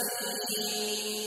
الْمُسْتَقِيمِ